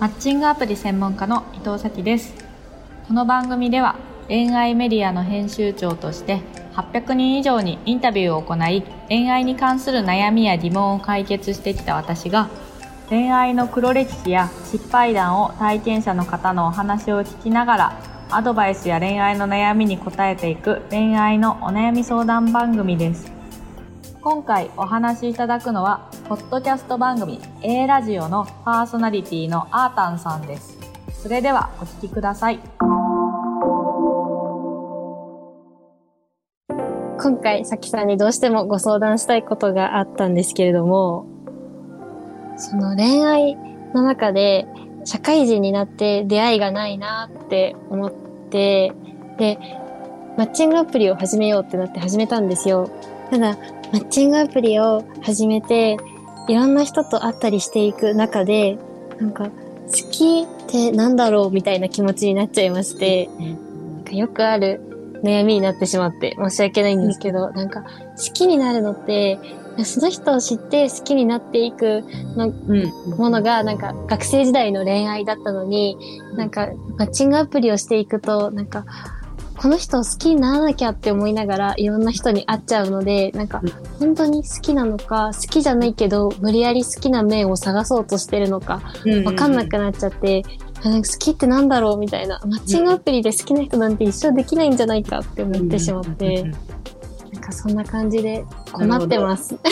マッチングアプリ専門家の伊藤咲です。この番組では恋愛メディアの編集長として800人以上にインタビューを行い恋愛に関する悩みや疑問を解決してきた私が恋愛の黒歴史や失敗談を体験者の方のお話を聞きながらアドバイスや恋愛の悩みに答えていく恋愛のお悩み相談番組です。今回お話しいただくのはポッドキャスト番組 A ラジオのパーソナリティのアータンさんですそれではお聞きください今回、さきさんにどうしてもご相談したいことがあったんですけれども、その恋愛の中で、社会人になって出会いがないなって思って、で、マッチングアプリを始めようってなって始めたんですよ。ただ、マッチングアプリを始めて、いろんな人と会ったりしていく中で、なんか、好きってなんだろうみたいな気持ちになっちゃいまして、なんかよくある悩みになってしまって申し訳ないんですけど、なんか好きになるのって、その人を知って好きになっていくのうん。ものが、なんか学生時代の恋愛だったのに、なんかマッチングアプリをしていくと、なんか、この人を好きにならなきゃって思いながらいろんな人に会っちゃうので、なんかうん。本当に好きなのか、好きじゃないけど無理やり好きな面を探そうとしてるのか、わかんなくなっちゃって、あなんか好きってなんだろうみたいな、マッチングアプリで好きな人なんて一生できないんじゃないかって思ってしまって、なんかそんな感じで困ってます。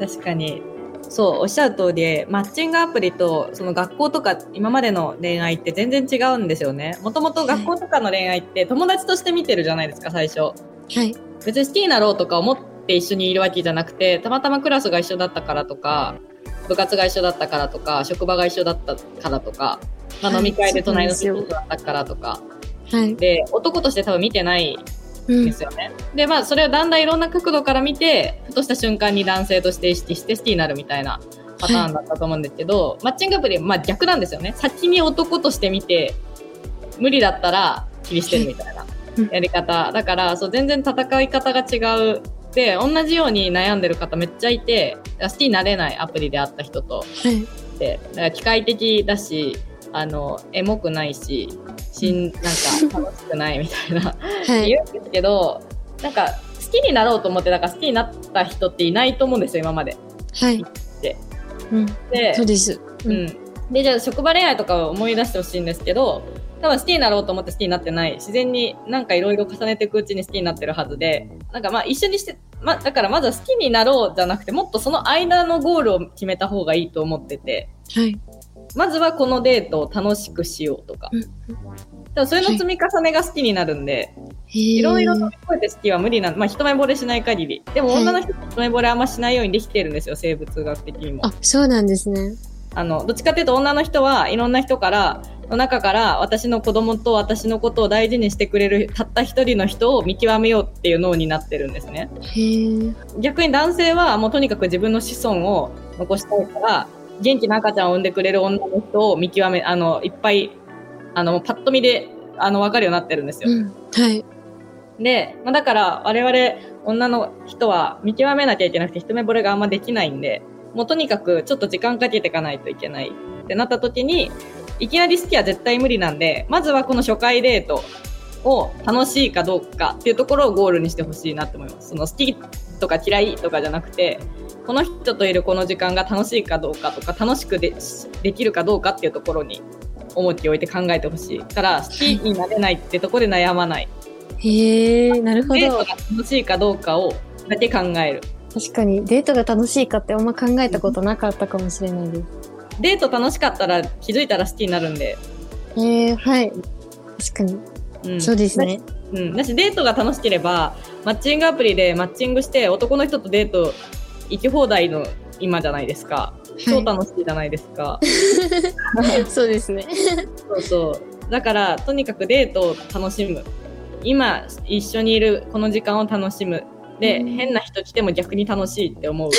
確かにそうおっしゃる通りマッチングアプリとその学校とか今までの恋愛って全然違うんですよねもともと学校とかの恋愛って友達として見てるじゃないですか最初はい。別に好きになろうとか思って一緒にいるわけじゃなくてたまたまクラスが一緒だったからとか部活が一緒だったからとか職場が一緒だったからとか、まあ、はい飲み会で隣のそうなんですよ人だったからとかはい。で男として多分見てないうんですよね。で、まあ、それをだんだんいろんな角度から見て、ふとした瞬間に男性として意識して好きになるみたいなパターンだったと思うんですけど、マッチングアプリはまあ逆なんですよね。先に男として見て、無理だったら切り捨てるみたいなうんやり方。だから、そう、全然戦い方が違う。で、同じように悩んでる方めっちゃいて、好きになれないアプリであった人と、はい。って、だから機械的だし、あの、エモくないし、しん、なんか楽しくないみたいな。はい。言うんですけど、なんか好きになろうと思って、だから好きになった人っていないと思うんですよ、今まで。はい。うん。でそう、です。う。ん。で、じゃあ職場恋愛とかを思い出してほしいんですけど、多分好きになろうと思って好きになってない。自然になんかいろいろ重ねていくうちに好きになってるはずで、なんかまあ一緒にして、まあだからまずは好きになろうじゃなくて、もっとその間のゴールを決めた方がいいと思ってて、はい。まずはこのデートを楽しくしようとか。うんでもそれの積み重ねが好きになるんで、いいろいろ乗り越えて好きは無理な、まあ、一目惚れしない限り。でもはい女の人一目惚れあんましないようにできてるんですよ、生物学的にも。あ、そうなんですね。あの、どっちかっていうと女の人はいろんな人から、の中から私の子供と私のことを大事にしてくれるたった一人の人を見極めようっていう脳になってるんですね。へえ。逆に男性はもうとにかく自分の子孫を残したいから、元気な赤ちゃんを産んでくれる女の人を見極め、あの、いっぱい、あの、パッと見で、あの、わかるようになってるんですよ。うん。はい。で、まあ、だから我々女の人は見極めなきゃいけなくて一目惚れがあんまできないんで、もうとにかくちょっと時間かけていかないといけないってなった時に、いきなり好きは絶対無理なんで、まずはこの初回デートを楽しいかどうかっていうところをゴールにしてほしいなって思います。その好きとか嫌いとかじゃなくて、この人といるこの時間が楽しいかどうかとか、楽しくでできるかどうかっていうところに重きを置いて考えてほしい。から、好きになれないってところで悩まない。へえ、なるほどデートが。楽しいかどうかをだけ考える。確かに、デートが楽しいかってあんま考えたことなかったかもしれないです。デート楽しかったら気づいたら好きになるんで。へえ、はい。確かに。うん、そうですね。うん。だしデートが楽しければ、マッチングアプリでマッチングして男の人とデート行き放題の今じゃないですか。超楽しいじゃないですか。はい、そうですね。そうそう。だから、とにかくデートを楽しむ。今、一緒にいるこの時間を楽しむ。で、うん変な人来ても逆に楽しいって思う。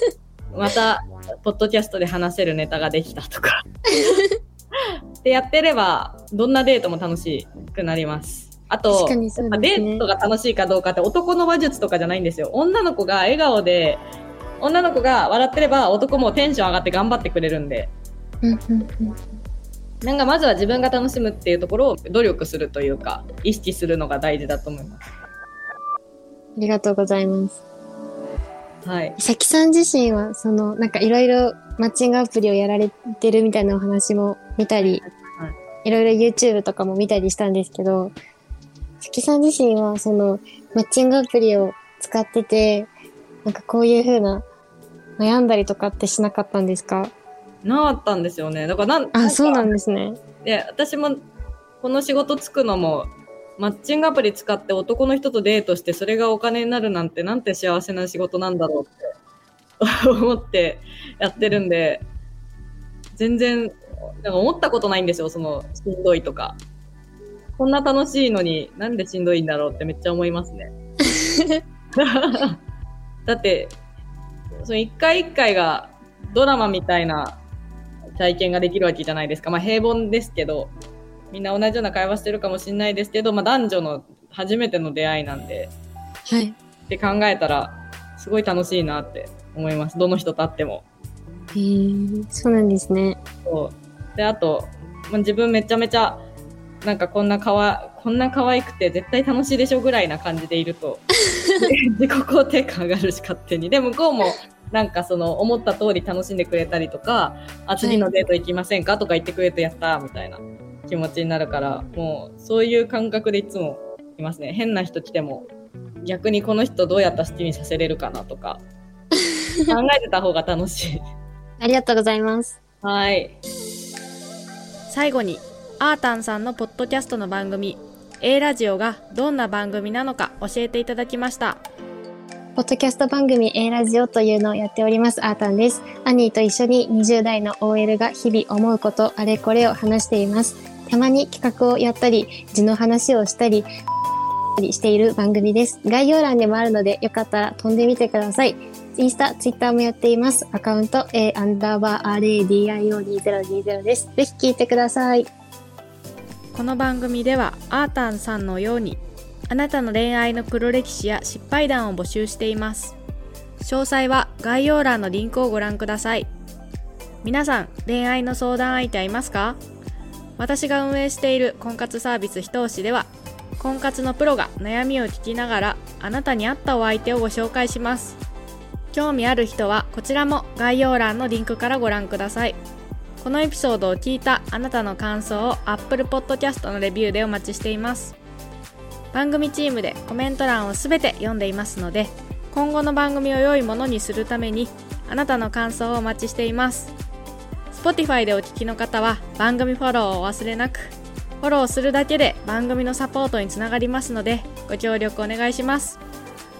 また、ポッドキャストで話せるネタができたとか。でやってれば、どんなデートも楽しくなります。あとねデート。が楽しいかどうかって男の話術とかじゃないんですよ。女の子が笑顔で、女の子が笑ってれば男もテンション上がって頑張ってくれるんで。なんかまずは自分が楽しむっていうところを努力するというか意識するのが大事だと思います。ありがとうございます。はい。さきさん自身は、その、なんかいろいろマッチングアプリをやられてるみたいなお話も見たり、いろいろ YouTube とかも見たりしたんですけど、さきさん自身は、その、マッチングアプリを使ってて、なんかこういう風な、悩んだりとかってしなかったんですか？なかったんですよね。だからなんあ、そうなんでですね。で私もこの仕事つくのもマッチングアプリ使って男の人とデートしてそれがお金になるなんてなんて幸せな仕事なんだろうって。思ってやってるんで全然なんか思ったことないんですよ。そのしんどいとか。こんな楽しいのになんでしんどいんだろうってめっちゃ思いますね。だってその一回一回がドラマみたいな体験ができるわけじゃないですか。まあ平凡ですけど、みんな同じような会話してるかもしれないですけど、まあ男女の初めての出会いなんで、はい。って考えたら、すごい楽しいなって思います。どの人と会っても。へーそうなんですね。そう。で、あと、まあ、自分めちゃめちゃ、なんかこんなかわ、こんな可愛くて絶対楽しいでしょぐらいな感じでいると、自己肯定感上がるし勝手に。で、向こうも、なんかその思った通り楽しんでくれたりとか、あ、次のデート行きませんかとか言ってくれてやったみたいな気持ちになるから、もうそういう感覚でいつもいますね。変な人来ても、逆にこの人どうやったら好きにさせれるかなとか、考えてた方が楽しい。ありがとうございます。はい。最後にアータンさんのポッドキャストの番組 A ラジオがどんな番組なのか教えていただきましたポッドキャスト番組 A ラジオというのをやっております、アータンです。アニーと一緒に20代の OL が日々思うこと、あれこれを話しています。たまに企画をやったり、字の話をしたり、している番組です。概要欄でもあるので、よかったら飛んでみてください。インスタ、ツイッターもやっています。アカウント A アンダーバー RADIO2020 です。ぜひ聞いてください。この番組ではアータンさんのようにあなたの恋愛の黒歴史や失敗談を募集しています。詳細は概要欄のリンクをご覧ください。皆さん恋愛の相談相手はいますか？私が運営している婚活サービスひと押しでは婚活のプロが悩みを聞きながらあなたに合ったお相手をご紹介します。興味ある人はこちらも概要欄のリンクからご覧ください。このエピソードを聞いたあなたの感想を Apple Podcast のレビューでお待ちしています。番組チームでコメント欄をすべて読んでいますので今後の番組を良いものにするためにあなたの感想をお待ちしています。Spotify でお聞きの方は番組フォローをお忘れなくフォローするだけで番組のサポートにつながりますのでご協力お願いします。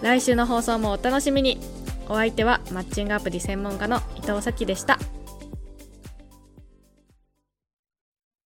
来週の放送もお楽しみに。お相手はマッチングアプリ専門家の伊藤咲でした。